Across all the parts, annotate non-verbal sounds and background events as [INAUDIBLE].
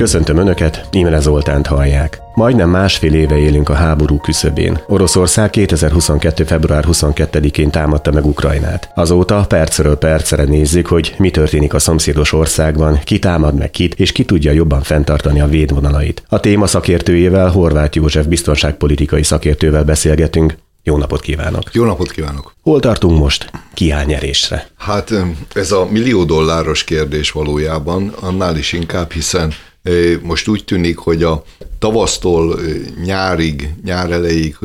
Köszöntöm Önöket, Imre Zoltánt hallják. Majdnem másfél éve élünk a háború küszöbén. Oroszország 2022. február 22-én támadta meg Ukrajnát. Azóta percről percre nézzük, hogy mi történik a szomszédos országban, ki támad meg kit, és ki tudja jobban fenntartani a védvonalait. A téma szakértőjével, Horváth József biztonságpolitikai szakértővel beszélgetünk. Jó napot kívánok! Jó napot kívánok! Hol tartunk most? Ki áll nyerésre? Hát ez a millió dolláros kérdés valójában, annál is inkább, hiszen most úgy tűnik, hogy a tavasztól nyárig, nyár elejéig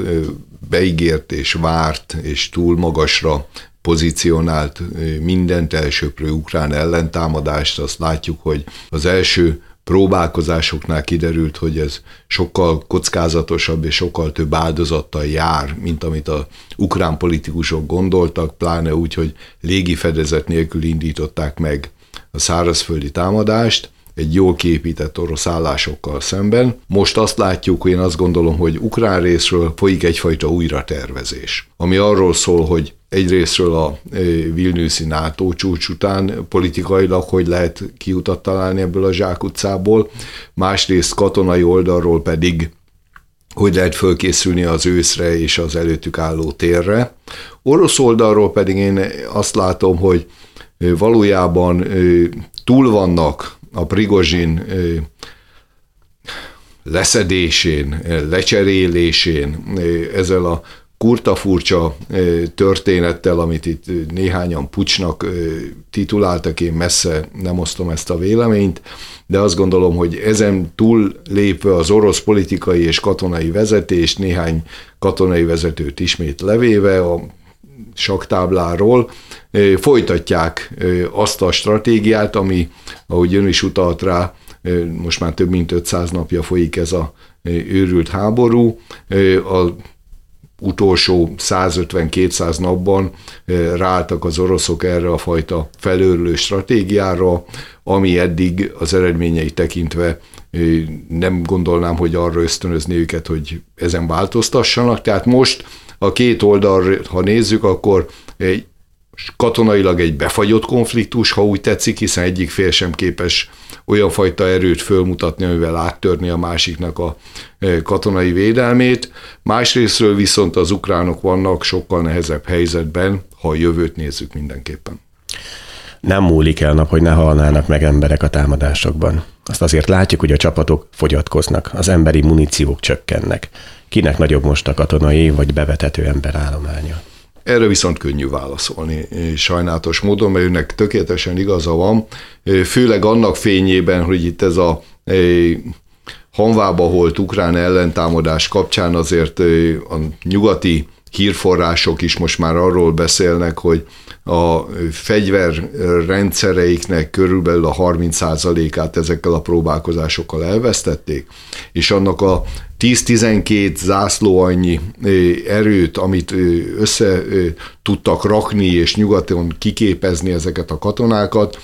beígért és várt és túl magasra pozícionált mindent elsőprő ukrán ellentámadást, azt látjuk, hogy az első próbálkozásoknál kiderült, hogy ez sokkal kockázatosabb és sokkal több áldozattal jár, mint amit a ukrán politikusok gondoltak, pláne úgy, hogy légi fedezet nélkül indították meg a szárazföldi támadást, egy jól kiépített orosz állásokkal szemben. Most azt látjuk, én azt gondolom, hogy ukrán részről folyik egyfajta újratervezés, ami arról szól, hogy egyrésztről a e, Vilniuszi NATO csúcs után politikailag, hogy lehet kiutat találni ebből a zsákutcából, másrészt katonai oldalról pedig hogy lehet fölkészülni az őszre és az előttük álló térre. Orosz oldalról pedig én azt látom, hogy e, valójában e, túl vannak a Prigozsin leszedésén, lecserélésén, ezzel a kurta furcsa történettel, amit itt néhányan pucsnak tituláltak, én messze nem osztom ezt a véleményt, de azt gondolom, hogy ezen túl lépve az orosz politikai és katonai vezetést, néhány katonai vezetőt ismét levéve a saktábláról, folytatják azt a stratégiát, ami, ahogy ön is utalt rá, most már több mint 500 napja folyik ez a őrült háború. A utolsó 150-200 napban ráálltak az oroszok erre a fajta felőrlő stratégiára, ami eddig az eredményei tekintve nem gondolnám, hogy arra ösztönözni őket, hogy ezen változtassanak. Tehát most a két oldal, ha nézzük, akkor egy katonailag egy befagyott konfliktus, ha úgy tetszik, hiszen egyik fél sem képes olyan fajta erőt fölmutatni, amivel áttörni a másiknak a e, katonai védelmét. Másrésztről viszont az ukránok vannak sokkal nehezebb helyzetben, ha a jövőt nézzük mindenképpen. Nem múlik el nap, hogy ne halnának meg emberek a támadásokban. Azt azért látjuk, hogy a csapatok fogyatkoznak, az emberi muníciók csökkennek. Kinek nagyobb most a katonai vagy bevetető ember állománya? Erre viszont könnyű válaszolni, sajnálatos módon, mert őnek tökéletesen igaza van, főleg annak fényében, hogy itt ez a hanvába holt ukrán ellentámadás kapcsán azért a nyugati hírforrások is most már arról beszélnek, hogy a fegyverrendszereiknek körülbelül a 30%-át ezekkel a próbálkozásokkal elvesztették, és annak a 10-12 zászló annyi erőt, amit össze tudtak rakni és nyugaton kiképezni ezeket a katonákat,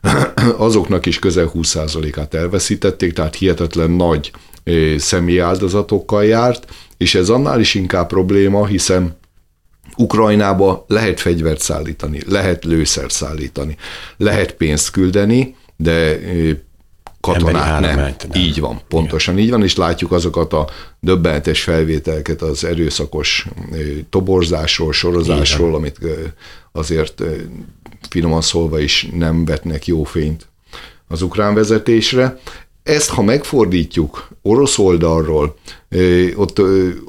[CLEARS THROAT] azoknak is közel 20%-át elveszítették, tehát hihetetlen nagy személyi áldozatokkal járt, és ez annál is inkább probléma, hiszen Ukrajnába lehet fegyvert szállítani, lehet lőszer szállítani, lehet pénzt küldeni, de katonát nem. nem. Így van, pontosan Igen. így van, és látjuk azokat a döbbenetes felvételket az erőszakos toborzásról, sorozásról, Igen. amit azért finoman szólva is nem vetnek jó fényt az ukrán vezetésre. Ezt, ha megfordítjuk orosz oldalról, ott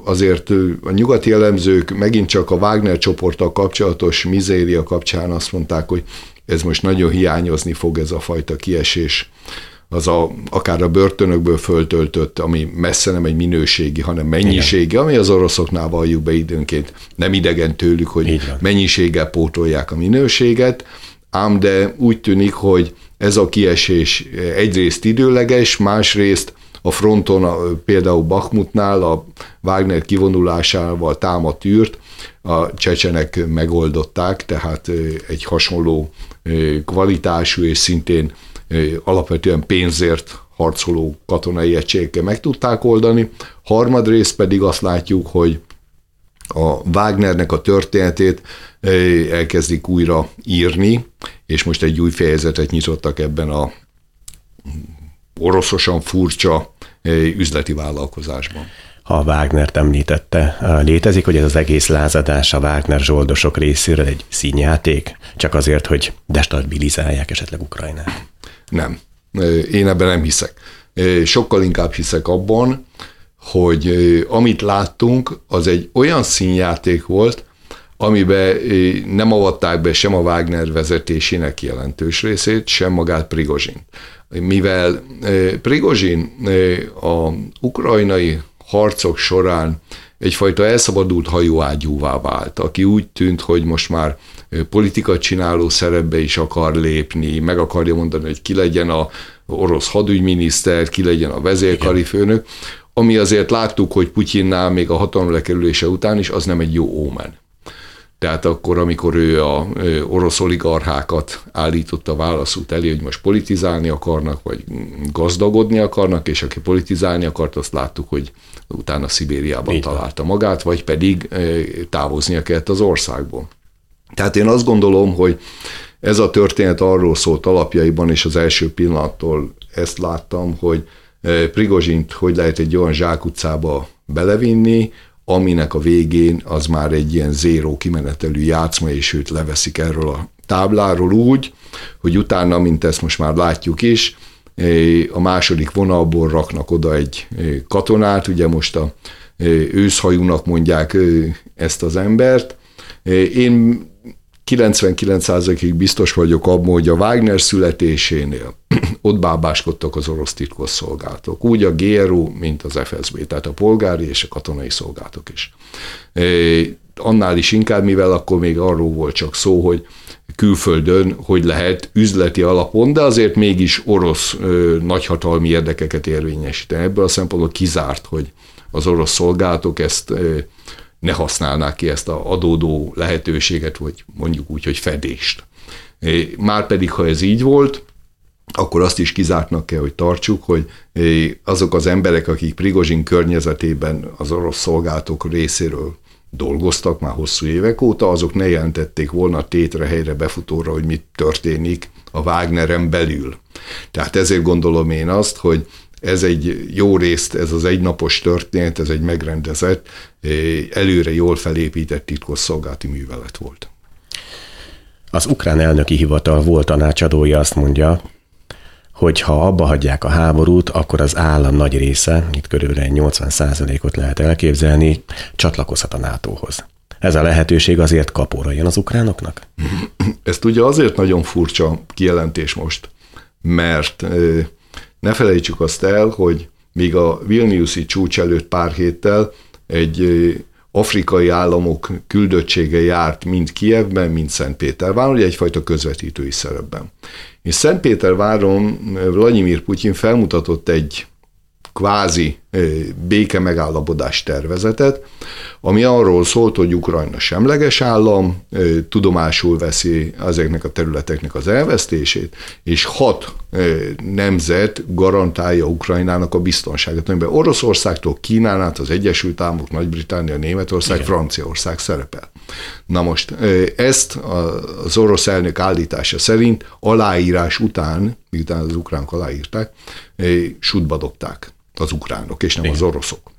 azért a nyugati elemzők megint csak a Wagner csoporttal kapcsolatos mizéria kapcsán azt mondták, hogy ez most nagyon hiányozni fog ez a fajta kiesés az a, akár a börtönökből föltöltött, ami messze nem egy minőségi, hanem mennyiségi, Igen. ami az oroszoknál valljuk be időnként. Nem idegen tőlük, hogy mennyiséggel pótolják a minőséget, ám de úgy tűnik, hogy ez a kiesés egyrészt időleges, másrészt a fronton, például Bakhmutnál a Wagner kivonulásával támadt űrt, a csecsenek megoldották, tehát egy hasonló kvalitású és szintén alapvetően pénzért harcoló katonai egységekkel meg tudták oldani. Harmadrészt pedig azt látjuk, hogy a Wagnernek a történetét elkezdik újra írni, és most egy új fejezetet nyitottak ebben a oroszosan furcsa üzleti vállalkozásban ha Wagner-t említette. Létezik, hogy ez az egész lázadás a Wagner zsoldosok részéről egy színjáték, csak azért, hogy destabilizálják esetleg Ukrajnát? Nem. Én ebben nem hiszek. Sokkal inkább hiszek abban, hogy amit láttunk, az egy olyan színjáték volt, amiben nem avatták be sem a Wagner vezetésének jelentős részét, sem magát Prigozsin. Mivel Prigozsin a ukrajnai harcok során egyfajta elszabadult hajóágyúvá vált, aki úgy tűnt, hogy most már politika csináló szerepbe is akar lépni, meg akarja mondani, hogy ki legyen a orosz hadügyminiszter, ki legyen a vezérkari főnök, ami azért láttuk, hogy Putyinnál még a hatalom lekerülése után is, az nem egy jó ómen. Tehát akkor, amikor ő a orosz oligarchákat állította válaszút elé, hogy most politizálni akarnak, vagy gazdagodni akarnak, és aki politizálni akart, azt láttuk, hogy utána Szibériában Így találta magát, vagy pedig távoznia kellett az országból. Tehát én azt gondolom, hogy ez a történet arról szólt alapjaiban, és az első pillanattól ezt láttam, hogy Prigozsint hogy lehet egy olyan zsákutcába belevinni, aminek a végén az már egy ilyen zéró kimenetelű játszma, és őt leveszik erről a tábláról úgy, hogy utána, mint ezt most már látjuk is, a második vonalból raknak oda egy katonát, ugye most a őszhajúnak mondják ezt az embert. Én 99%-ig biztos vagyok abban, hogy a Wagner születésénél [COUGHS] ott bábáskodtak az orosz titkosszolgálatok, úgy a GRU, mint az FSB, tehát a polgári és a katonai szolgálatok is. Annál is inkább, mivel akkor még arról volt csak szó, hogy külföldön hogy lehet üzleti alapon, de azért mégis orosz ö, nagyhatalmi érdekeket érvényesíteni. Ebből a szempontból kizárt, hogy az orosz szolgálatok ezt ö, ne használnák ki ezt a adódó lehetőséget, vagy mondjuk úgy, hogy fedést. Márpedig, ha ez így volt, akkor azt is kizártnak kell, hogy tartsuk, hogy azok az emberek, akik Prigozsin környezetében az orosz szolgálatok részéről dolgoztak már hosszú évek óta, azok ne jelentették volna tétre helyre befutóra, hogy mit történik a Wagneren belül. Tehát ezért gondolom én azt, hogy ez egy jó részt, ez az egynapos történet, ez egy megrendezett, előre jól felépített titkosszolgálati művelet volt. Az ukrán elnöki hivatal volt tanácsadója azt mondja, hogy ha abba hagyják a háborút, akkor az állam nagy része, itt körülbelül 80%-ot lehet elképzelni, csatlakozhat a NATO-hoz. Ez a lehetőség azért kapóra jön az ukránoknak? Ezt ugye azért nagyon furcsa kijelentés most, mert ne felejtsük azt el, hogy még a Vilniuszi csúcs előtt pár héttel egy afrikai államok küldöttsége járt mind Kievben, mind Szentpéterváron, ugye egyfajta közvetítői szerepben. És Szentpéterváron Vladimir Putyin felmutatott egy kvázi béke megállapodás tervezetet, ami arról szólt, hogy Ukrajna semleges állam, tudomásul veszi ezeknek a területeknek az elvesztését, és hat nemzet garantálja Ukrajnának a biztonságát, amiben Oroszországtól Kínán át az Egyesült Államok, Nagy-Britannia, Németország, Igen. Franciaország szerepel. Na most ezt az orosz elnök állítása szerint aláírás után, miután az ukránok aláírták, sútba dobták az ukránok, és nem Igen. az oroszok.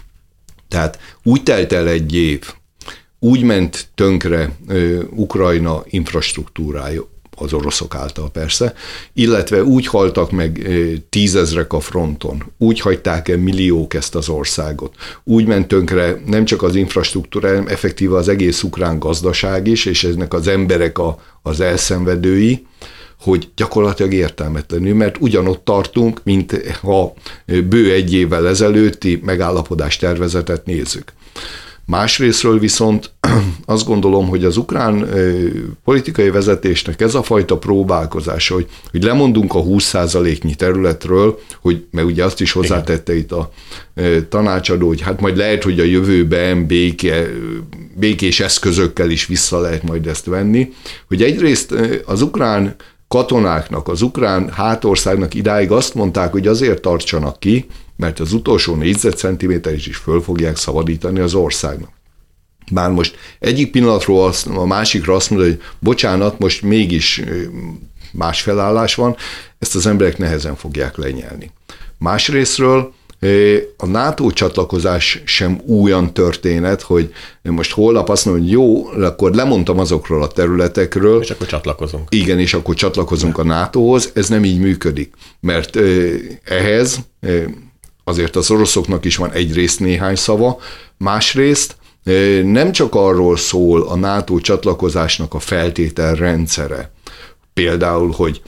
Tehát úgy telt el egy év, úgy ment tönkre ö, Ukrajna infrastruktúrája, az oroszok által persze, illetve úgy haltak meg tízezrek a fronton, úgy hagyták el milliók ezt az országot, úgy ment tönkre nem csak az infrastruktúra, hanem effektíve az egész ukrán gazdaság is, és eznek az emberek a, az elszenvedői, hogy gyakorlatilag értelmetlenül, mert ugyanott tartunk, mint ha bő egy évvel ezelőtti megállapodás tervezetet nézzük. Másrésztről viszont [CLEARS THROAT] azt gondolom, hogy az ukrán politikai vezetésnek ez a fajta próbálkozása, hogy, hogy lemondunk a 20%-nyi területről, hogy, mert ugye azt is hozzátette itt a tanácsadó, hogy hát majd lehet, hogy a jövőben béke, békés eszközökkel is vissza lehet majd ezt venni, hogy egyrészt az ukrán katonáknak, az ukrán hátországnak idáig azt mondták, hogy azért tartsanak ki, mert az utolsó négyzetcentiméter is, is föl fogják szabadítani az országnak. Már most egyik pillanatról azt, a másikra azt mondja, hogy bocsánat, most mégis más felállás van, ezt az emberek nehezen fogják lenyelni. Másrésztről a NATO csatlakozás sem újan történet, hogy most holnap azt mondom, hogy jó, akkor lemondtam azokról a területekről. És akkor csatlakozunk. Igen, és akkor csatlakozunk a NATO-hoz. Ez nem így működik, mert ehhez azért az oroszoknak is van egyrészt néhány szava, másrészt nem csak arról szól a NATO csatlakozásnak a feltételrendszere, például, hogy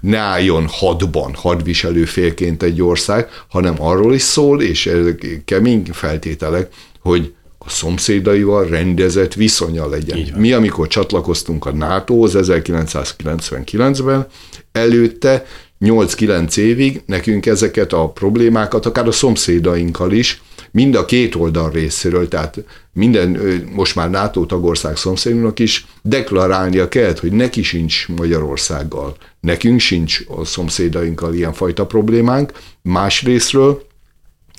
ne álljon hadban, hadviselő félként egy ország, hanem arról is szól, és ezek kemény feltételek, hogy a szomszédaival rendezett viszonya legyen. Mi, amikor csatlakoztunk a NATO-hoz 1999-ben, előtte 8-9 évig nekünk ezeket a problémákat, akár a szomszédainkkal is, mind a két oldal részéről, tehát minden most már NATO tagország szomszédunknak is deklarálnia kell, hogy neki sincs Magyarországgal, nekünk sincs a szomszédainkkal ilyenfajta problémánk. Másrésztről,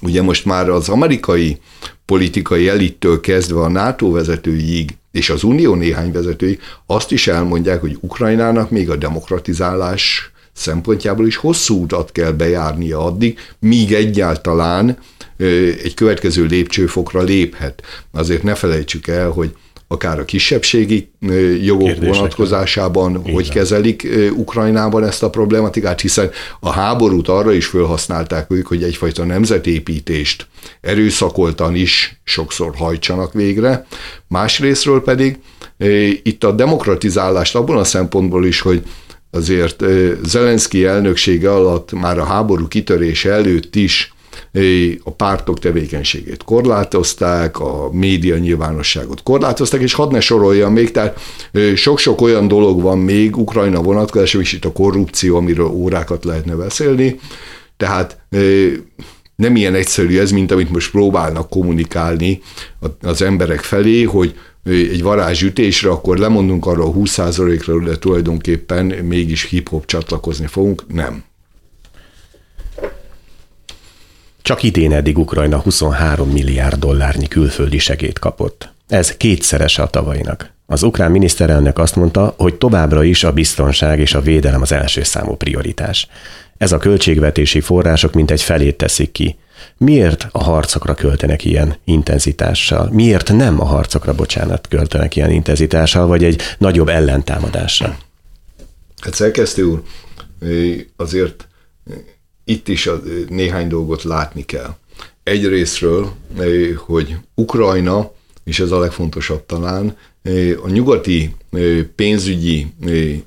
ugye most már az amerikai politikai elittől kezdve a NATO vezetőig és az Unió néhány vezetői azt is elmondják, hogy Ukrajnának még a demokratizálás szempontjából is hosszú utat kell bejárnia addig, míg egyáltalán egy következő lépcsőfokra léphet. Azért ne felejtsük el, hogy akár a kisebbségi jogok Kérdések vonatkozásában, hogy Igen. kezelik Ukrajnában ezt a problematikát, hiszen a háborút arra is felhasználták ők, hogy egyfajta nemzetépítést erőszakoltan is sokszor hajtsanak végre. Másrésztről pedig itt a demokratizálást abban a szempontból is, hogy azért Zelenszky elnöksége alatt már a háború kitörése előtt is a pártok tevékenységét korlátozták, a média nyilvánosságot korlátozták, és hadd ne soroljam még, tehát sok-sok olyan dolog van még Ukrajna vonatkozásában, és itt a korrupció, amiről órákat lehetne beszélni, tehát nem ilyen egyszerű ez, mint amit most próbálnak kommunikálni az emberek felé, hogy egy varázsütésre, akkor lemondunk arra a 20%-ra, de tulajdonképpen mégis hip-hop csatlakozni fogunk. Nem. Csak idén eddig Ukrajna 23 milliárd dollárnyi külföldi segét kapott. Ez kétszerese a tavainak. Az ukrán miniszterelnök azt mondta, hogy továbbra is a biztonság és a védelem az első számú prioritás. Ez a költségvetési források mintegy felét teszik ki. Miért a harcokra költenek ilyen intenzitással? Miért nem a harcokra, bocsánat, költenek ilyen intenzitással, vagy egy nagyobb ellentámadásra? Hát szerkesztő úr, azért itt is néhány dolgot látni kell. Egyrésztről, hogy Ukrajna, és ez a legfontosabb talán, a nyugati pénzügyi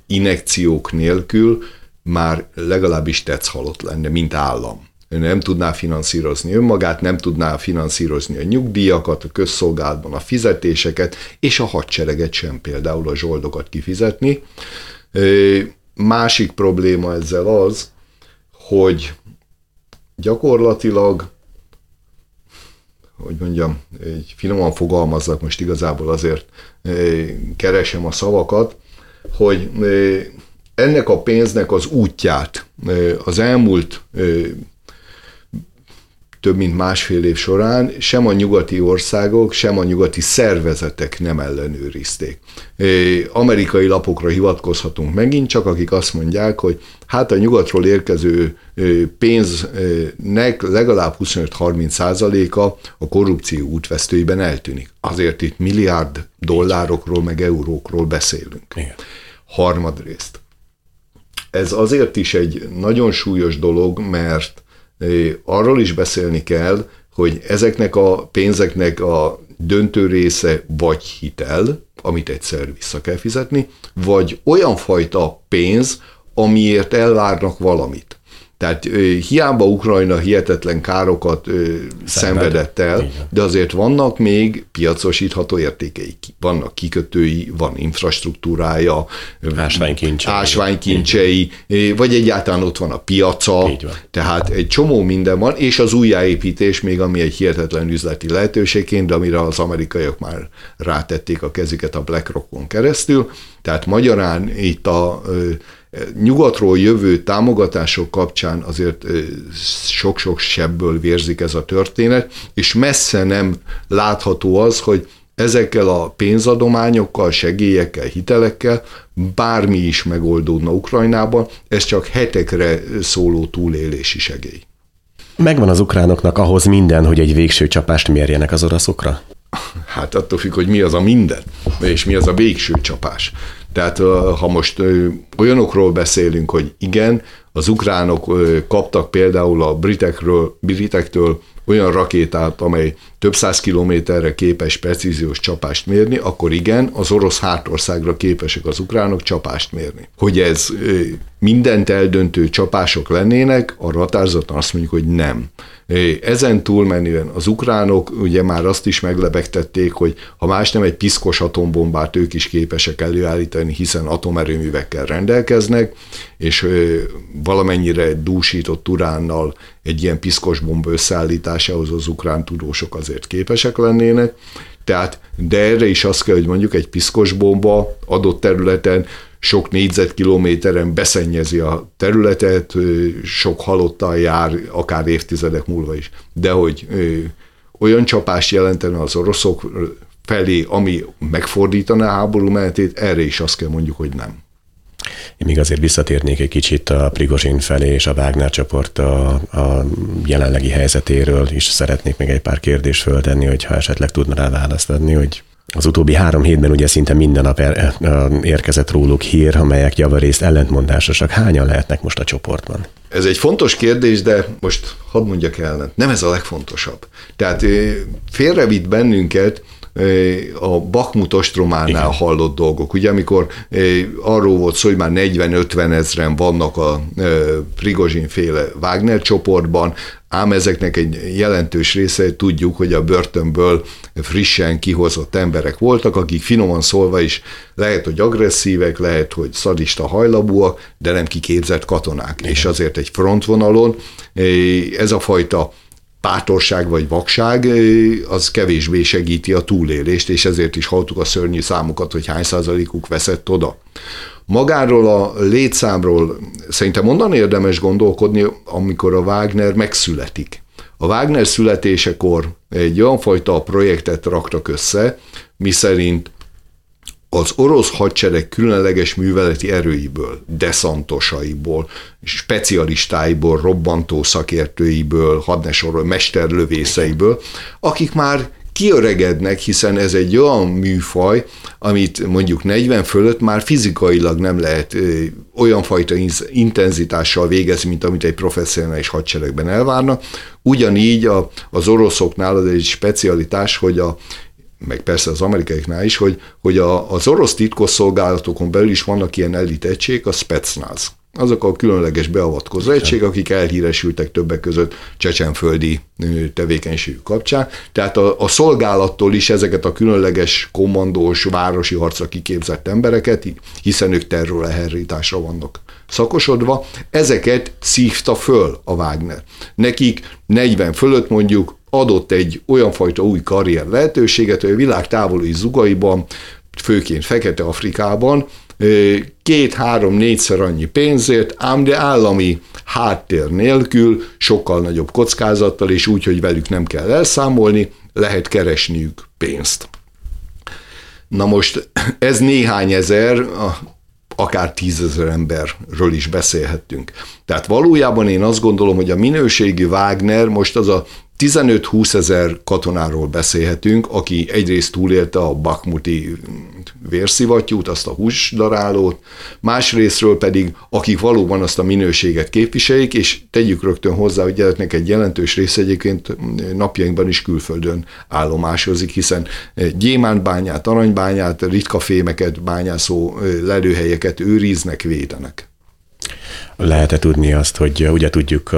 inekciók nélkül már legalábbis tetsz halott lenne, mint állam. Nem tudná finanszírozni önmagát, nem tudná finanszírozni a nyugdíjakat, a közszolgálatban a fizetéseket, és a hadsereget sem például a zsoldokat kifizetni. Másik probléma ezzel az, hogy gyakorlatilag, hogy mondjam, egy finoman fogalmazzak, most igazából azért keresem a szavakat, hogy ennek a pénznek az útját az elmúlt több mint másfél év során sem a nyugati országok, sem a nyugati szervezetek nem ellenőrizték. Amerikai lapokra hivatkozhatunk megint csak, akik azt mondják, hogy hát a nyugatról érkező pénznek legalább 25-30 százaléka a korrupció útvesztőiben eltűnik. Azért itt milliárd dollárokról, meg eurókról beszélünk. Igen. Harmadrészt. Ez azért is egy nagyon súlyos dolog, mert arról is beszélni kell, hogy ezeknek a pénzeknek a döntő része vagy hitel, amit egyszer vissza kell fizetni, vagy olyan fajta pénz, amiért elvárnak valamit. Tehát hiába Ukrajna hihetetlen károkat szenvedett el, de azért vannak még piacosítható értékei. Vannak kikötői, van infrastruktúrája, ásványkincsei, ásványkincsei vagy egyáltalán ott van a piaca, van. tehát egy csomó minden van, és az újjáépítés még, ami egy hihetetlen üzleti lehetőségként, de amire az amerikaiak már rátették a kezüket a BlackRockon keresztül. Tehát magyarán itt a nyugatról jövő támogatások kapcsán azért sok-sok sebből vérzik ez a történet, és messze nem látható az, hogy ezekkel a pénzadományokkal, segélyekkel, hitelekkel bármi is megoldódna Ukrajnában, ez csak hetekre szóló túlélési segély. Megvan az ukránoknak ahhoz minden, hogy egy végső csapást mérjenek az oroszokra? Hát attól függ, hogy mi az a minden, és mi az a végső csapás. Tehát ha most olyanokról beszélünk, hogy igen, az ukránok kaptak például a britekről, britektől olyan rakétát, amely több száz kilométerre képes precíziós csapást mérni, akkor igen, az orosz hátországra képesek az ukránok csapást mérni. Hogy ez mindent eldöntő csapások lennének, a ratárzatlan azt mondjuk, hogy nem. Ezen túlmenően az ukránok ugye már azt is meglebegtették, hogy ha más nem egy piszkos atombombát ők is képesek előállítani, hiszen atomerőművekkel rendelkeznek, és valamennyire dúsított uránnal egy ilyen piszkos bomba összeállításához az ukrán tudósok azért képesek lennének. Tehát, de erre is azt kell, hogy mondjuk egy piszkos bomba adott területen sok négyzetkilométeren beszennyezi a területet, sok halottal jár, akár évtizedek múlva is. De hogy olyan csapást jelentene az oroszok felé, ami megfordítaná a háború menetét, erre is azt kell mondjuk, hogy nem. Én még azért visszatérnék egy kicsit a Prigozsin felé és a Wagner csoport a, a jelenlegi helyzetéről is szeretnék még egy pár kérdést föltenni, hogyha esetleg tudna rá választ adni, hogy az utóbbi három hétben ugye szinte minden nap érkezett róluk hír, amelyek javarészt ellentmondásosak. Hányan lehetnek most a csoportban? Ez egy fontos kérdés, de most hadd mondjak el, nem ez a legfontosabb. Tehát félrevitt bennünket a Bakmut ostrománál Igen. hallott dolgok. Ugye amikor arról volt szó, hogy már 40-50 ezren vannak a Prigozsin féle Wagner csoportban, ám ezeknek egy jelentős része tudjuk, hogy a börtönből frissen kihozott emberek voltak, akik finoman szólva is lehet, hogy agresszívek, lehet, hogy szadista hajlabúak, de nem kiképzett katonák. Igen. És azért egy frontvonalon ez a fajta bátorság vagy vakság, az kevésbé segíti a túlélést, és ezért is hallottuk a szörnyű számokat, hogy hány százalékuk veszett oda. Magáról a létszámról szerintem onnan érdemes gondolkodni, amikor a Wagner megszületik. A Wagner születésekor egy olyan fajta projektet raktak össze, miszerint az orosz hadsereg különleges műveleti erőiből, deszantosaiból, specialistáiból, robbantó szakértőiből, hadnesorról, mesterlövészeiből, akik már kiöregednek, hiszen ez egy olyan műfaj, amit mondjuk 40 fölött már fizikailag nem lehet olyan fajta intenzitással végezni, mint amit egy professzionális hadseregben elvárnak. Ugyanígy a, az oroszoknál az egy specialitás, hogy a meg persze az amerikaiknál is, hogy, hogy a, az orosz titkosszolgálatokon belül is vannak ilyen elit egység, a Spetsnaz. Azok a különleges beavatkozó egység, akik elhíresültek többek között csecsenföldi tevékenységük kapcsán. Tehát a, a szolgálattól is ezeket a különleges kommandós, városi harcra kiképzett embereket, hiszen ők terrorleherításra vannak szakosodva, ezeket szívta föl a Wagner. Nekik 40 fölött mondjuk adott egy olyan fajta új karrier lehetőséget, hogy a világ távoli zugaiban, főként Fekete-Afrikában két-három-négyszer annyi pénzért, ám de állami háttér nélkül, sokkal nagyobb kockázattal, és úgy, hogy velük nem kell elszámolni, lehet keresniük pénzt. Na most [CLEARS THROAT] ez néhány ezer, akár tízezer emberről is beszélhettünk. Tehát valójában én azt gondolom, hogy a minőségi Wagner most az a 15-20 ezer katonáról beszélhetünk, aki egyrészt túlélte a bakmuti vérszivattyút, azt a húsdarálót, másrésztről pedig, akik valóban azt a minőséget képviselik, és tegyük rögtön hozzá, hogy ezeknek egy jelentős része egyébként napjainkban is külföldön állomásozik, hiszen gyémántbányát, aranybányát, ritka fémeket, bányászó lelőhelyeket őriznek, védenek. Lehet-e tudni azt, hogy ugye tudjuk,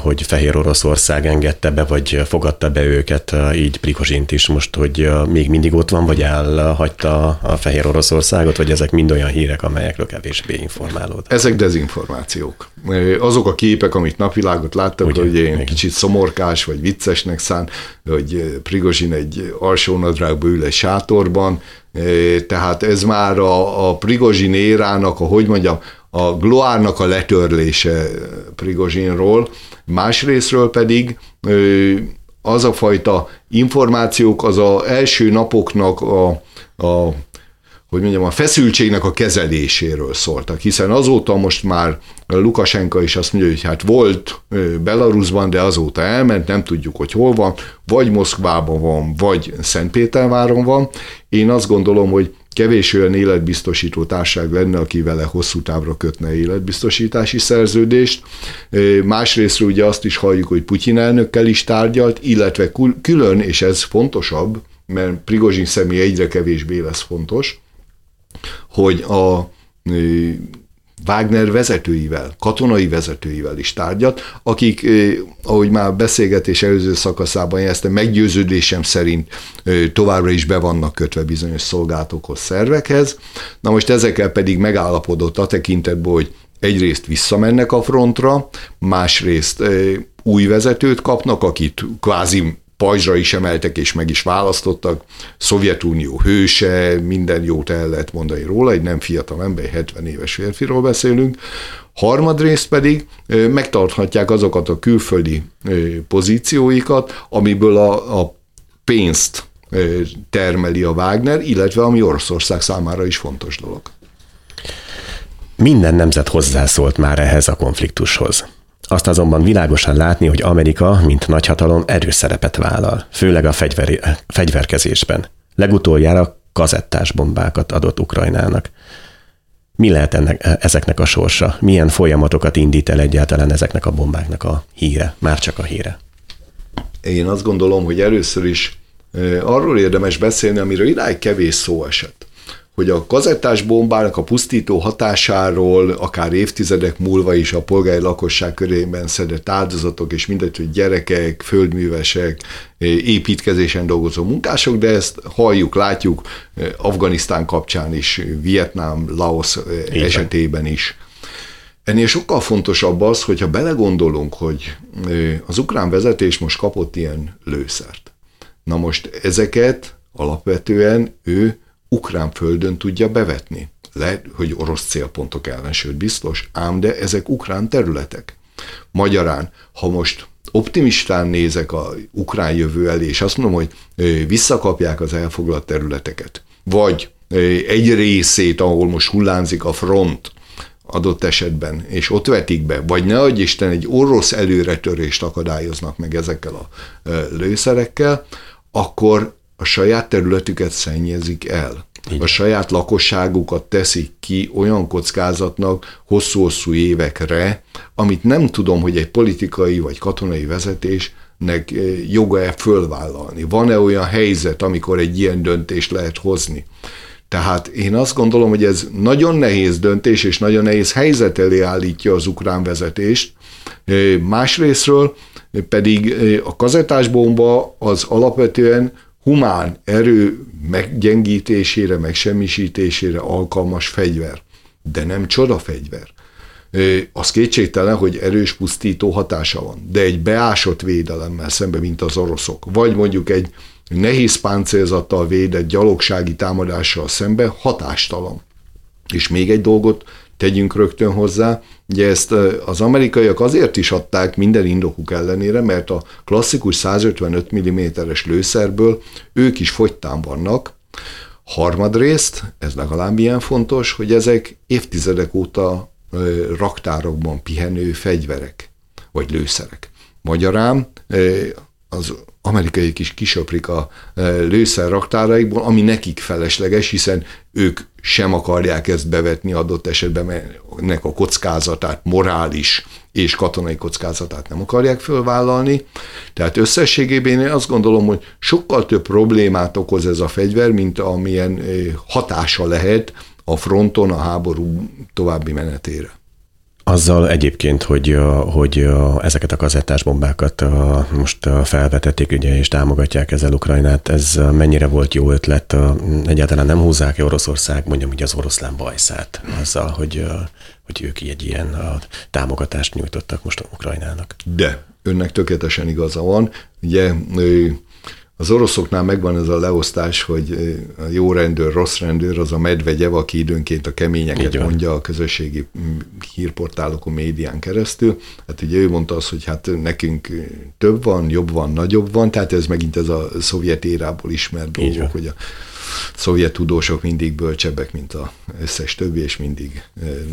hogy Fehér Oroszország engedte be, vagy fogadta be őket, így Prigozsint is most, hogy még mindig ott van, vagy elhagyta a Fehér Oroszországot, vagy ezek mind olyan hírek, amelyekről kevésbé informálód? Ezek dezinformációk. Azok a képek, amit napvilágot láttak, ugye, hogy én kicsit szomorkás, vagy viccesnek szán, hogy Prigozsin egy alsónadrágba ül egy sátorban, tehát ez már a, a Prigozsin érának, a, hogy mondjam, a gloárnak a letörlése Prigozsinról, másrésztről pedig az a fajta információk az a első napoknak a, a hogy mondjam, a feszültségnek a kezeléséről szóltak, hiszen azóta most már Lukasenka is azt mondja, hogy hát volt Belarusban, de azóta elment, nem tudjuk, hogy hol van, vagy Moszkvában van, vagy Szentpéterváron van. Én azt gondolom, hogy kevés olyan életbiztosító társág lenne, aki vele hosszú távra kötne életbiztosítási szerződést. Másrészt ugye azt is halljuk, hogy Putyin elnökkel is tárgyalt, illetve külön, és ez fontosabb, mert Prigozsin személy egyre kevésbé lesz fontos, hogy a Wagner vezetőivel, katonai vezetőivel is tárgyat, akik, ahogy már beszélgetés előző szakaszában jeleztem, meggyőződésem szerint továbbra is be vannak kötve bizonyos szolgálatokhoz, szervekhez. Na most ezekkel pedig megállapodott a tekintetben, hogy egyrészt visszamennek a frontra, másrészt új vezetőt kapnak, akit kvázi pajzsra is emeltek, és meg is választottak. Szovjetunió hőse, minden jót el lehet mondani róla, egy nem fiatal ember, 70 éves férfiról beszélünk. Harmadrészt pedig megtarthatják azokat a külföldi pozícióikat, amiből a, a pénzt termeli a Wagner, illetve ami Oroszország számára is fontos dolog. Minden nemzet hozzászólt már ehhez a konfliktushoz. Azt azonban világosan látni, hogy Amerika, mint nagyhatalom erős szerepet vállal, főleg a fegyver, fegyverkezésben. Legutoljára kazettás bombákat adott Ukrajnának. Mi lehet ennek, ezeknek a sorsa? Milyen folyamatokat indít el egyáltalán ezeknek a bombáknak a híre? Már csak a híre. Én azt gondolom, hogy először is arról érdemes beszélni, amiről idáig kevés szó esett hogy a kazettás bombának a pusztító hatásáról akár évtizedek múlva is a polgári lakosság körében szedett áldozatok, és mindegy, hogy gyerekek, földművesek, építkezésen dolgozó munkások, de ezt halljuk, látjuk Afganisztán kapcsán is, Vietnám, Laos Igen. esetében is. Ennél sokkal fontosabb az, hogyha belegondolunk, hogy az ukrán vezetés most kapott ilyen lőszert. Na most ezeket alapvetően ő ukrán földön tudja bevetni. Lehet, hogy orosz célpontok ellen, sőt biztos, ám de ezek ukrán területek. Magyarán, ha most optimistán nézek a ukrán jövő elé, és azt mondom, hogy visszakapják az elfoglalt területeket, vagy egy részét, ahol most hullámzik a front, adott esetben, és ott vetik be, vagy ne adj Isten, egy orosz előretörést akadályoznak meg ezekkel a lőszerekkel, akkor a saját területüket szennyezik el. Igen. A saját lakosságukat teszik ki olyan kockázatnak hosszú-hosszú évekre, amit nem tudom, hogy egy politikai vagy katonai vezetésnek eh, joga-e fölvállalni. Van-e olyan helyzet, amikor egy ilyen döntést lehet hozni? Tehát én azt gondolom, hogy ez nagyon nehéz döntés, és nagyon nehéz helyzet elé állítja az ukrán vezetést. Eh, másrésztről pedig eh, a kazetásbomba az alapvetően humán erő meggyengítésére, megsemmisítésére alkalmas fegyver, de nem csoda fegyver. Az kétségtelen, hogy erős pusztító hatása van, de egy beásott védelemmel szemben, mint az oroszok, vagy mondjuk egy nehéz páncélzattal védett gyalogsági támadással szemben hatástalan. És még egy dolgot tegyünk rögtön hozzá. Ugye ezt az amerikaiak azért is adták minden indokuk ellenére, mert a klasszikus 155 mm-es lőszerből ők is fogytán vannak. Harmadrészt, ez legalább ilyen fontos, hogy ezek évtizedek óta raktárokban pihenő fegyverek, vagy lőszerek. Magyarán az amerikaiak is kisöprik a lőszer raktáraikból, ami nekik felesleges, hiszen ők sem akarják ezt bevetni adott esetben, mert ennek a kockázatát, morális és katonai kockázatát nem akarják fölvállalni. Tehát összességében én azt gondolom, hogy sokkal több problémát okoz ez a fegyver, mint amilyen hatása lehet a fronton a háború további menetére. Azzal egyébként, hogy, hogy ezeket a kazettás bombákat most felvetették ugye, és támogatják ezzel Ukrajnát, ez mennyire volt jó ötlet? Egyáltalán nem húzzák-e Oroszország mondjam ugye az oroszlán bajszát azzal, hogy, hogy ők egy ilyen támogatást nyújtottak most Ukrajnának? De, önnek tökéletesen igaza van. Ugye az oroszoknál megvan ez a leosztás, hogy a jó rendőr, rossz rendőr, az a medvegyev, aki időnként a keményeket mondja a közösségi hírportálokon, médián keresztül. Hát ugye ő mondta azt, hogy hát nekünk több van, jobb van, nagyobb van, tehát ez megint ez a szovjet érából ismert dolgok, hogy a szovjet tudósok mindig bölcsebbek, mint az összes többi, és mindig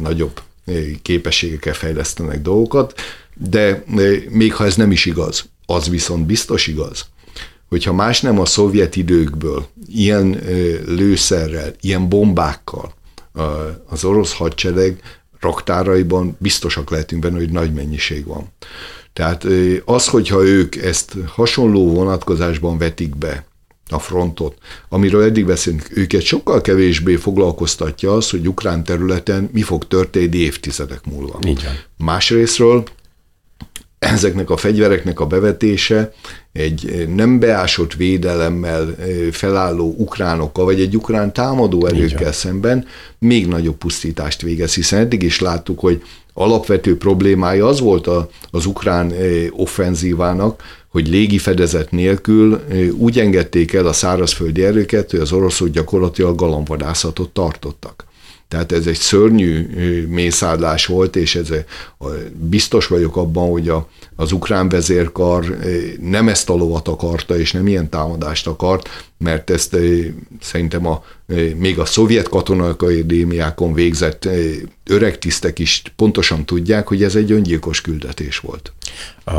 nagyobb képességekkel fejlesztenek dolgokat, de még ha ez nem is igaz, az viszont biztos igaz, hogyha más nem a szovjet időkből, ilyen lőszerrel, ilyen bombákkal az orosz hadsereg raktáraiban biztosak lehetünk benne, hogy nagy mennyiség van. Tehát az, hogyha ők ezt hasonló vonatkozásban vetik be, a frontot, amiről eddig beszélünk, őket sokkal kevésbé foglalkoztatja az, hogy ukrán területen mi fog történni évtizedek múlva. Így van. Másrésztről ezeknek a fegyvereknek a bevetése egy nem beásott védelemmel felálló ukránokkal, vagy egy ukrán támadó erőkkel szemben még nagyobb pusztítást végez, hiszen eddig is láttuk, hogy alapvető problémája az volt a, az ukrán offenzívának, hogy légi fedezet nélkül úgy engedték el a szárazföldi erőket, hogy az oroszok gyakorlatilag galambvadászatot tartottak. Tehát ez egy szörnyű mészárlás volt, és ez biztos vagyok abban, hogy a, az ukrán vezérkar nem ezt a lovat akarta, és nem ilyen támadást akart, mert ezt szerintem a, még a szovjet katonai akadémiákon végzett öreg tisztek is pontosan tudják, hogy ez egy öngyilkos küldetés volt. A,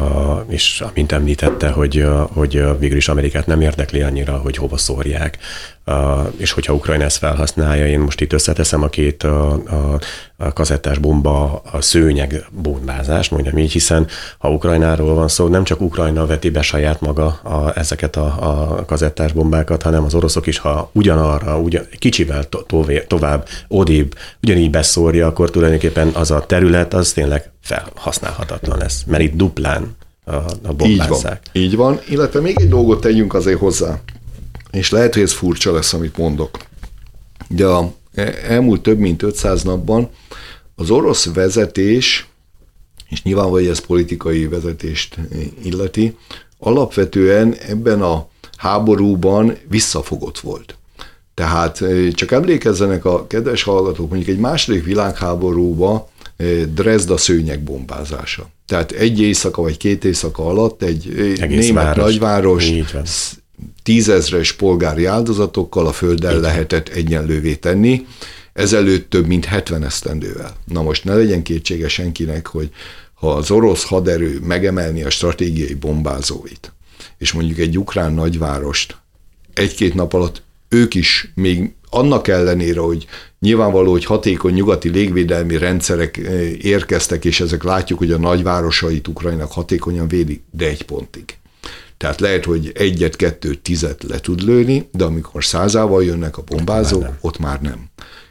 és amint említette, hogy, hogy végül is Amerikát nem érdekli annyira, hogy hova szórják, a, és hogyha Ukrajna ezt felhasználja, én most itt összeteszem a két a, a, a kazettás bomba, a szőnyeg bombázás, mondjam így, hiszen ha Ukrajnáról van szó, nem csak Ukrajna veti be saját maga a, ezeket a, a kazettás bombákat, hanem az oroszok is, ha ugyanarra, ugyan, kicsivel to, tovább, odébb, ugyanígy beszórja, akkor tulajdonképpen az a terület az tényleg felhasználhatatlan lesz, mert itt duplán a, a bombázzák. Így van, így van, illetve még egy dolgot tegyünk azért hozzá, és lehet, hogy ez furcsa lesz, amit mondok. De a elmúlt több mint 500 napban az orosz vezetés, és nyilvánvalóan, hogy ez politikai vezetést illeti, alapvetően ebben a háborúban visszafogott volt. Tehát csak emlékezzenek a kedves hallgatók, mondjuk egy második világháborúba Dresda szőnyeg bombázása. Tehát egy éjszaka vagy két éjszaka alatt egy Egész német város. nagyváros tízezres polgári áldozatokkal a földdel lehetett egyenlővé tenni, ezelőtt több mint 70 esztendővel. Na most ne legyen kétsége senkinek, hogy ha az orosz haderő megemelni a stratégiai bombázóit, és mondjuk egy ukrán nagyvárost egy-két nap alatt ők is még annak ellenére, hogy nyilvánvaló, hogy hatékony nyugati légvédelmi rendszerek eh, érkeztek, és ezek látjuk, hogy a nagyvárosait Ukrajnak hatékonyan védi, de egy pontig. Tehát lehet, hogy egyet, kettőt, tizet le tud lőni, de amikor százával jönnek a bombázók, ott már nem. Ott már nem.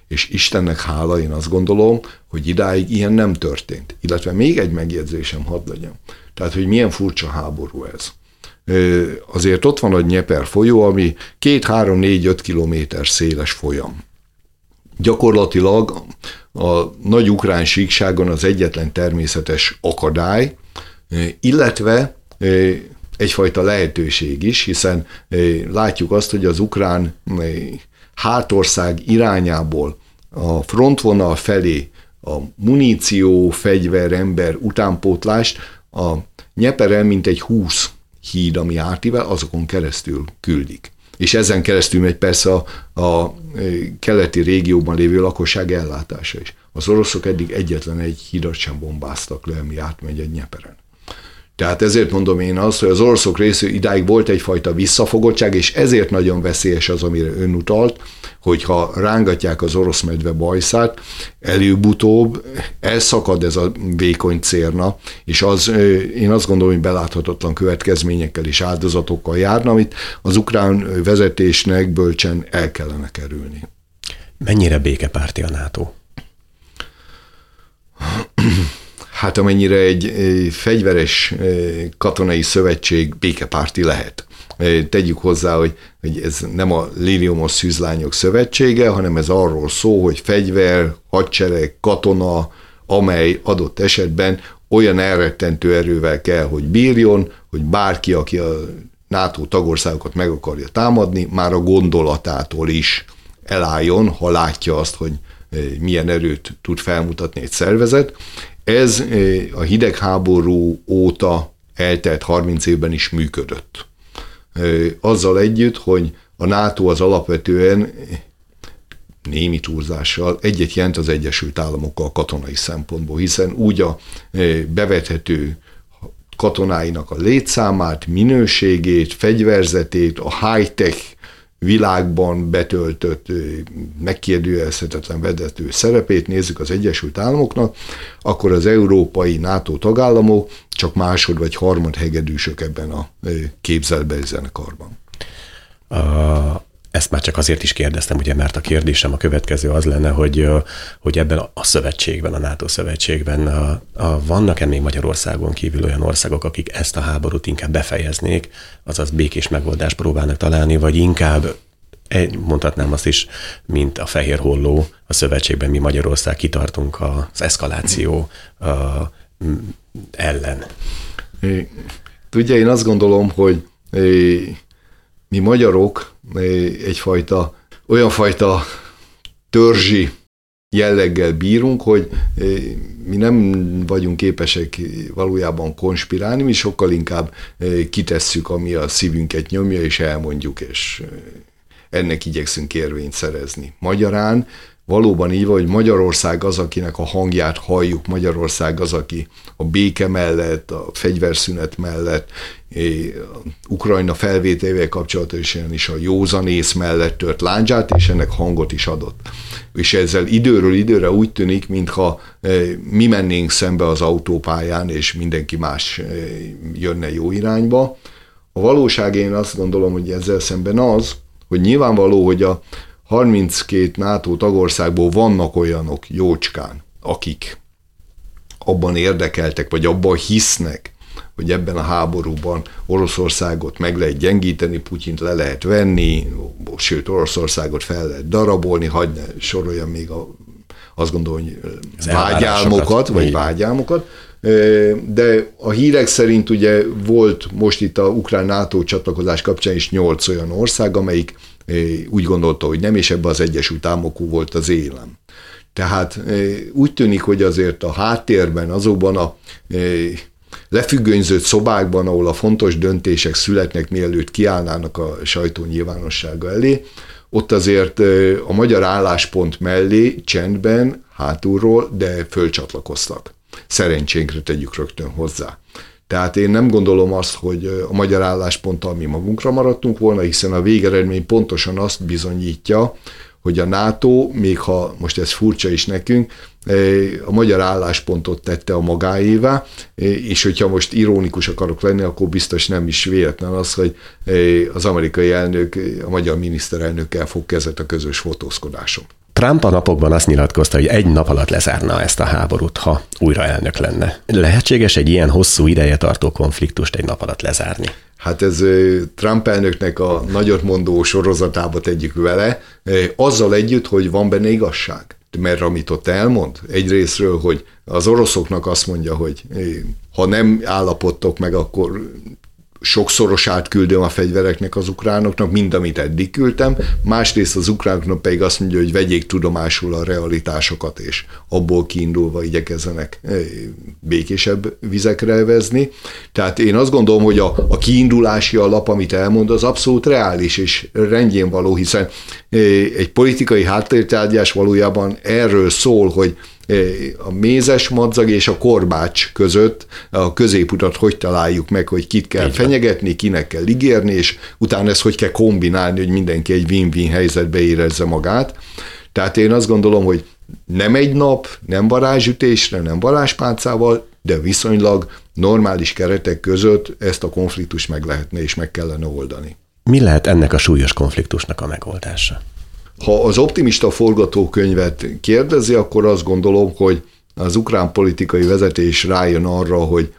És Istennek hála, én azt gondolom, hogy idáig ilyen nem történt. Illetve még egy megjegyzésem hadd legyen. Tehát, hogy milyen furcsa háború ez. Azért ott van a Nyeper folyó, ami két, három, négy, öt kilométer széles folyam. Gyakorlatilag a nagy ukrán síkságon az egyetlen természetes akadály, illetve egyfajta lehetőség is, hiszen látjuk azt, hogy az ukrán hátország irányából a frontvonal felé a muníció, fegyver, ember utánpótlást a Nyeperen mint egy 20 híd, ami átível, azokon keresztül küldik. És ezen keresztül megy persze a, a keleti régióban lévő lakosság ellátása is. Az oroszok eddig egyetlen egy hídat sem bombáztak le, ami átmegy egy Nyeperen. Tehát ezért mondom én azt, hogy az oroszok részéről idáig volt egyfajta visszafogottság, és ezért nagyon veszélyes az, amire ön utalt, hogyha rángatják az orosz medve bajszát, előbb-utóbb elszakad ez a vékony cérna, és az, én azt gondolom, hogy beláthatatlan következményekkel és áldozatokkal járna, amit az ukrán vezetésnek bölcsen el kellene kerülni. Mennyire békepárti a NATO? [CLEARS THROAT] hát amennyire egy fegyveres katonai szövetség békepárti lehet. Tegyük hozzá, hogy, hogy ez nem a Liliumos Szűzlányok Szövetsége, hanem ez arról szól, hogy fegyver, hadsereg, katona, amely adott esetben olyan elrettentő erővel kell, hogy bírjon, hogy bárki, aki a NATO tagországokat meg akarja támadni, már a gondolatától is elálljon, ha látja azt, hogy milyen erőt tud felmutatni egy szervezet. Ez a hidegháború óta eltelt 30 évben is működött. Azzal együtt, hogy a NATO az alapvetően némi túlzással egyet jelent az Egyesült Államokkal katonai szempontból, hiszen úgy a bevethető katonáinak a létszámát, minőségét, fegyverzetét, a high-tech világban betöltött, megkérdőjelezhetetlen vezető szerepét nézzük az Egyesült Államoknak, akkor az európai NATO tagállamok csak másod vagy harmad hegedűsök ebben a képzelbeli zenekarban. Ezt már csak azért is kérdeztem, ugye, mert a kérdésem a következő az lenne, hogy, hogy ebben a szövetségben, a NATO szövetségben a, a, vannak-e még Magyarországon kívül olyan országok, akik ezt a háborút inkább befejeznék, azaz békés megoldást próbálnak találni, vagy inkább mondhatnám azt is, mint a fehér holló a szövetségben mi Magyarország kitartunk az eszkaláció a, ellen. Tudja, én azt gondolom, hogy mi magyarok egyfajta, olyan fajta törzsi jelleggel bírunk, hogy mi nem vagyunk képesek valójában konspirálni, mi sokkal inkább kitesszük, ami a szívünket nyomja, és elmondjuk, és ennek igyekszünk érvényt szerezni. Magyarán valóban így van, hogy Magyarország az, akinek a hangját halljuk, Magyarország az, aki a béke mellett, a fegyverszünet mellett, Ukrajna felvételével kapcsolatosan is a józanész mellett tört láncsát, és ennek hangot is adott. És ezzel időről időre úgy tűnik, mintha mi mennénk szembe az autópályán, és mindenki más jönne jó irányba. A valóság én azt gondolom, hogy ezzel szemben az, hogy nyilvánvaló, hogy a 32 NATO tagországból vannak olyanok jócskán, akik abban érdekeltek, vagy abban hisznek, hogy ebben a háborúban Oroszországot meg lehet gyengíteni, Putyint le lehet venni, sőt Oroszországot fel lehet darabolni, hagyd soroljam még a, azt gondolom, hogy vágyálmokat, vagy vágyálmokat, de a hírek szerint ugye volt most itt a ukrán-NATO csatlakozás kapcsán is nyolc olyan ország, amelyik úgy gondolta, hogy nem, és ebbe az Egyesült Államok volt az élem. Tehát úgy tűnik, hogy azért a háttérben, azokban a lefüggönyzött szobákban, ahol a fontos döntések születnek, mielőtt kiállnának a sajtó nyilvánossága elé, ott azért a magyar álláspont mellé csendben, hátulról, de fölcsatlakoztak. Szerencsénkre tegyük rögtön hozzá. Tehát én nem gondolom azt, hogy a magyar állásponttal mi magunkra maradtunk volna, hiszen a végeredmény pontosan azt bizonyítja, hogy a NATO, még ha most ez furcsa is nekünk, a magyar álláspontot tette a magáévá, és hogyha most ironikus akarok lenni, akkor biztos nem is véletlen az, hogy az amerikai elnök a magyar miniszterelnökkel fog kezet a közös fotózkodáson. Trump a napokban azt nyilatkozta, hogy egy nap alatt lezárna ezt a háborút, ha újra elnök lenne. Lehetséges egy ilyen hosszú ideje tartó konfliktust egy nap alatt lezárni? Hát ez Trump elnöknek a nagyot mondó sorozatába tegyük vele, azzal együtt, hogy van benne igazság. Mert amit ott elmond, egyrésztről, hogy az oroszoknak azt mondja, hogy ha nem állapodtok meg, akkor sokszorosát küldöm a fegyvereknek az ukránoknak, mind amit eddig küldtem, másrészt az ukránoknak pedig azt mondja, hogy vegyék tudomásul a realitásokat, és abból kiindulva igyekezzenek békésebb vizekre vezni. Tehát én azt gondolom, hogy a, a kiindulási alap, amit elmond, az abszolút reális és rendjén való, hiszen egy politikai háttértárgyás valójában erről szól, hogy a mézes madzag és a korbács között a középutat hogy találjuk meg, hogy kit kell Így fenyegetni, kinek kell ígérni, és utána ezt hogy kell kombinálni, hogy mindenki egy win-win helyzetbe érezze magát. Tehát én azt gondolom, hogy nem egy nap, nem varázsütésre, nem varázspálcával, de viszonylag normális keretek között ezt a konfliktust meg lehetne és meg kellene oldani. Mi lehet ennek a súlyos konfliktusnak a megoldása? Ha az optimista forgatókönyvet kérdezi, akkor azt gondolom, hogy az ukrán politikai vezetés rájön arra, hogy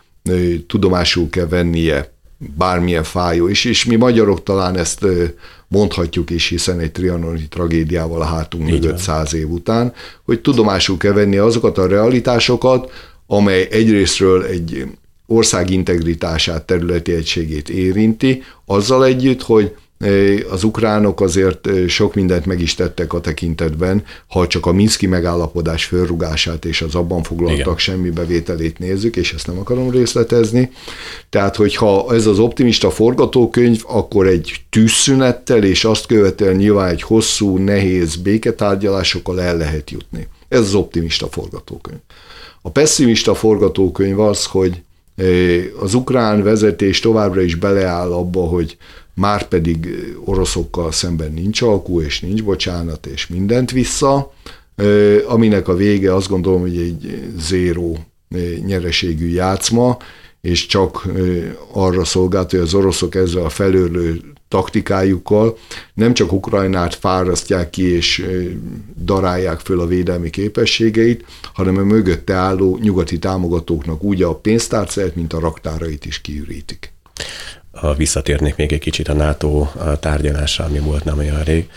tudomásul kell vennie bármilyen fájó is, és mi magyarok talán ezt mondhatjuk is, hiszen egy trianoni tragédiával a hátunk mögött száz év után, hogy tudomásul kell venni azokat a realitásokat, amely egyrésztről egy ország integritását, területi egységét érinti, azzal együtt, hogy az ukránok azért sok mindent meg is tettek a tekintetben, ha csak a Minszki megállapodás fölrugását és az abban foglaltak Igen. semmi bevételét nézzük, és ezt nem akarom részletezni. Tehát, hogyha ez az optimista forgatókönyv, akkor egy tűzszünettel és azt követően nyilván egy hosszú, nehéz béketárgyalásokkal el lehet jutni. Ez az optimista forgatókönyv. A pessimista forgatókönyv az, hogy az ukrán vezetés továbbra is beleáll abba, hogy már pedig oroszokkal szemben nincs alkú, és nincs bocsánat, és mindent vissza, aminek a vége azt gondolom, hogy egy zéró nyereségű játszma, és csak arra szolgált, hogy az oroszok ezzel a felőrlő taktikájukkal nem csak Ukrajnát fárasztják ki és darálják föl a védelmi képességeit, hanem a mögötte álló nyugati támogatóknak úgy a pénztárcáját, mint a raktárait is kiürítik visszatérnék még egy kicsit a NATO tárgyalásra, ami volt nem olyan rég,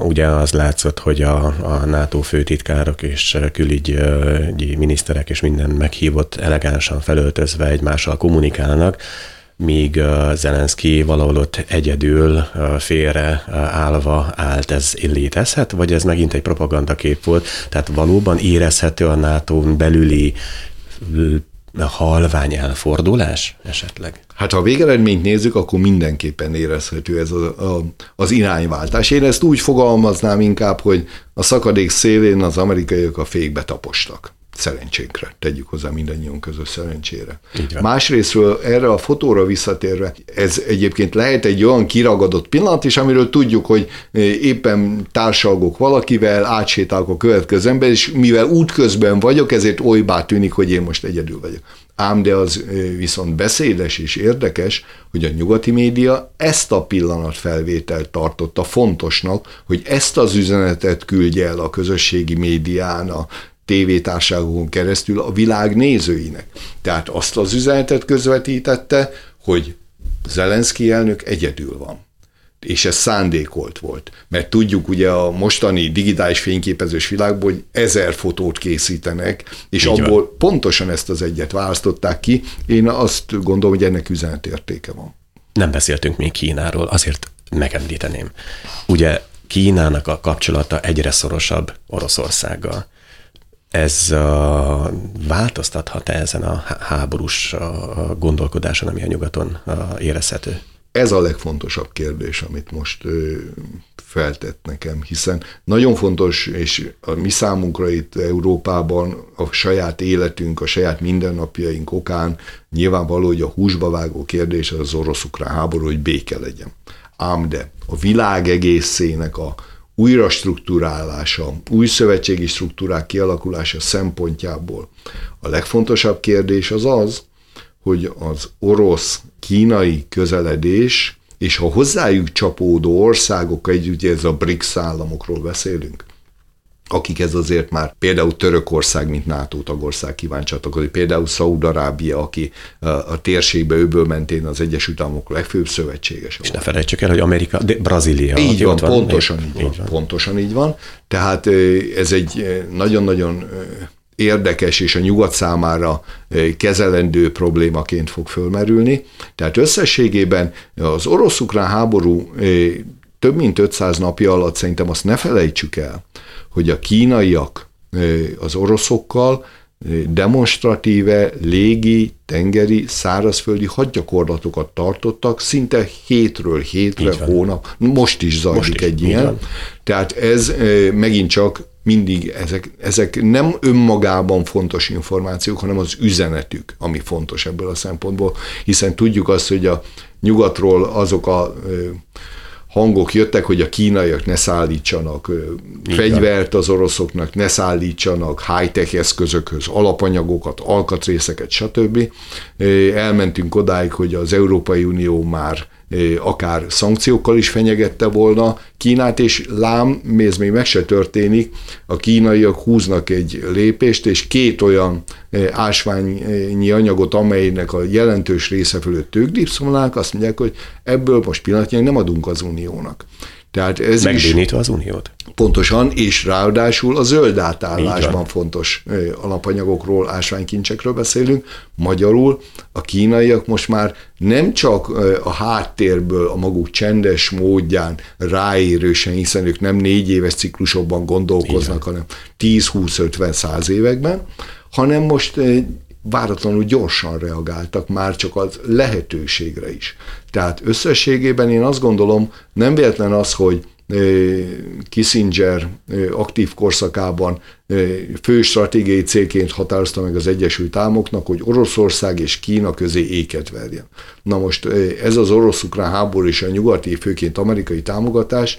ugye az látszott, hogy a, a NATO főtitkárok és külügyi miniszterek és minden meghívott elegánsan felöltözve egymással kommunikálnak, míg Zelenszky valahol ott egyedül félre állva állt. Ez létezhet, vagy ez megint egy propagandakép volt? Tehát valóban érezhető a nato belüli halvány elfordulás esetleg? Hát ha a végeredményt nézzük, akkor mindenképpen érezhető ez a, a, az irányváltás. Én ezt úgy fogalmaznám inkább, hogy a szakadék szélén az amerikaiak a fékbe tapostak szerencsénkre, tegyük hozzá mindannyiunk közös szerencsére. Másrésztről erre a fotóra visszatérve, ez egyébként lehet egy olyan kiragadott pillanat is, amiről tudjuk, hogy eh, éppen társalgok valakivel, átsétálok a következő ember, és mivel útközben vagyok, ezért olybá tűnik, hogy én most egyedül vagyok. Ám de az eh, viszont beszédes és érdekes, hogy a nyugati média ezt a pillanat felvételt tartotta fontosnak, hogy ezt az üzenetet küldje el a közösségi médián, a tévétárságokon keresztül a világ nézőinek. Tehát azt az üzenetet közvetítette, hogy Zelenszky elnök egyedül van. És ez szándékolt volt. Mert tudjuk ugye a mostani digitális fényképezős világból, hogy ezer fotót készítenek, és Így abból van. pontosan ezt az egyet választották ki. Én azt gondolom, hogy ennek üzenetértéke van. Nem beszéltünk még Kínáról, azért megemlíteném. Ugye Kínának a kapcsolata egyre szorosabb Oroszországgal ez változtathat-e ezen a háborús gondolkodáson, ami a nyugaton érezhető? Ez a legfontosabb kérdés, amit most feltett nekem, hiszen nagyon fontos, és a mi számunkra itt Európában a saját életünk, a saját mindennapjaink okán nyilvánvaló, hogy a húsba vágó kérdés az orosz-ukrán háború, hogy béke legyen. Ám de a világ egészének a újra struktúrálása, új szövetségi struktúrák kialakulása szempontjából. A legfontosabb kérdés az az, hogy az orosz-kínai közeledés és a hozzájuk csapódó országok együtt, ez a BRICS államokról beszélünk, akikhez azért már például Törökország, mint NATO tagország kíváncsi csatlakozni, például Szaúd-Arábia, aki a térségbe öböl mentén az Egyesült Államok legfőbb szövetséges. És ne felejtsük el, hogy Amerika, de Brazília. Így van, van, pontosan így, így van, van. Pontosan így van. Tehát ez egy nagyon-nagyon érdekes és a nyugat számára kezelendő problémaként fog fölmerülni. Tehát összességében az orosz-ukrán háború több mint 500 napja alatt szerintem azt ne felejtsük el, hogy a kínaiak az oroszokkal demonstratíve légi, tengeri, szárazföldi hadgyakorlatokat tartottak, szinte hétről hétre, hónap, most is zajlik most is, egy ilyen. Van. Tehát ez megint csak mindig ezek, ezek nem önmagában fontos információk, hanem az üzenetük, ami fontos ebből a szempontból, hiszen tudjuk azt, hogy a nyugatról azok a hangok jöttek, hogy a kínaiak ne szállítsanak fegyvert az oroszoknak, ne szállítsanak high-tech eszközökhöz alapanyagokat, alkatrészeket, stb. Elmentünk odáig, hogy az Európai Unió már akár szankciókkal is fenyegette volna Kínát, és lám, ez még meg se történik, a kínaiak húznak egy lépést, és két olyan ásványi anyagot, amelynek a jelentős része fölött tőkdipszomlák, azt mondják, hogy ebből most pillanatnyilag nem adunk az uniónak. Tehát ez Megbénítve is, az uniót. Pontosan, és ráadásul a zöld átállásban fontos alapanyagokról, ásványkincsekről beszélünk. Magyarul a kínaiak most már nem csak a háttérből a maguk csendes módján ráérősen, hiszen ők nem négy éves ciklusokban gondolkoznak, hanem 10-20-50-100 években, hanem most váratlanul gyorsan reagáltak már csak az lehetőségre is. Tehát összességében én azt gondolom, nem véletlen az, hogy Kissinger aktív korszakában fő stratégiai célként határozta meg az Egyesült Államoknak, hogy Oroszország és Kína közé éket verjen. Na most ez az orosz-ukrán háború és a nyugati, főként amerikai támogatás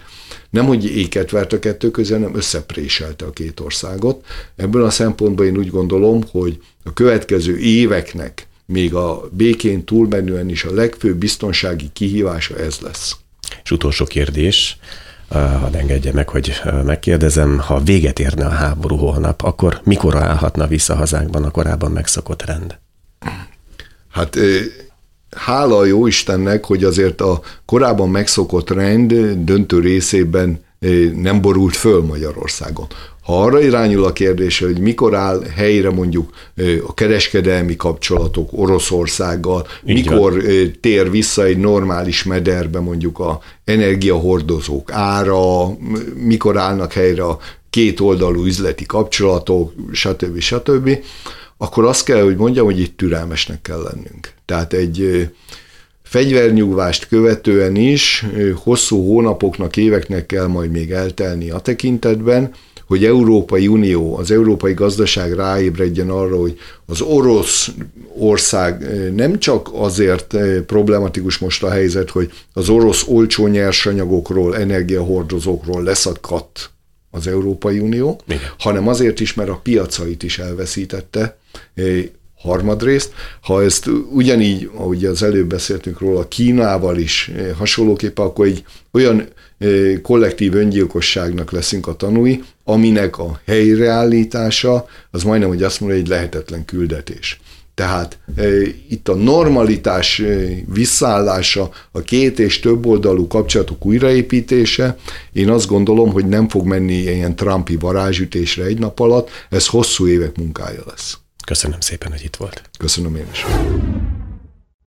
nem, hogy éket vert a kettő közé, hanem összepréselte a két országot. Ebből a szempontból én úgy gondolom, hogy a következő éveknek még a békén túlmenően is a legfőbb biztonsági kihívása ez lesz. És utolsó kérdés, hadd engedje meg, hogy megkérdezem, ha véget érne a háború holnap, akkor mikor állhatna vissza hazánkban a korábban megszokott rend? Hát hála a jó Istennek, hogy azért a korábban megszokott rend döntő részében nem borult föl Magyarországon. Ha arra irányul a kérdés, hogy mikor áll helyre mondjuk a kereskedelmi kapcsolatok Oroszországgal, Így mikor van. tér vissza egy normális mederbe mondjuk a energiahordozók ára, mikor állnak helyre a két oldalú üzleti kapcsolatok, stb. stb., akkor azt kell, hogy mondjam, hogy itt türelmesnek kell lennünk. Tehát egy fegyvernyugvást követően is hosszú hónapoknak, éveknek kell majd még eltelni a tekintetben, hogy Európai Unió, az európai gazdaság ráébredjen arra, hogy az orosz ország nem csak azért problematikus most a helyzet, hogy az orosz olcsó nyersanyagokról, energiahordozókról leszakadt az Európai Unió, Igen. hanem azért is, mert a piacait is elveszítette, harmadrészt. Ha ezt ugyanígy, ahogy az előbb beszéltünk róla, Kínával is hasonlóképpen, akkor egy olyan kollektív öngyilkosságnak leszünk a tanúi, aminek a helyreállítása, az majdnem, hogy azt mondja, egy lehetetlen küldetés. Tehát e, itt a normalitás e, visszaállása, a két és több oldalú kapcsolatok újraépítése, én azt gondolom, hogy nem fog menni ilyen Trumpi varázsütésre egy nap alatt, ez hosszú évek munkája lesz. Köszönöm szépen, hogy itt volt. Köszönöm én is.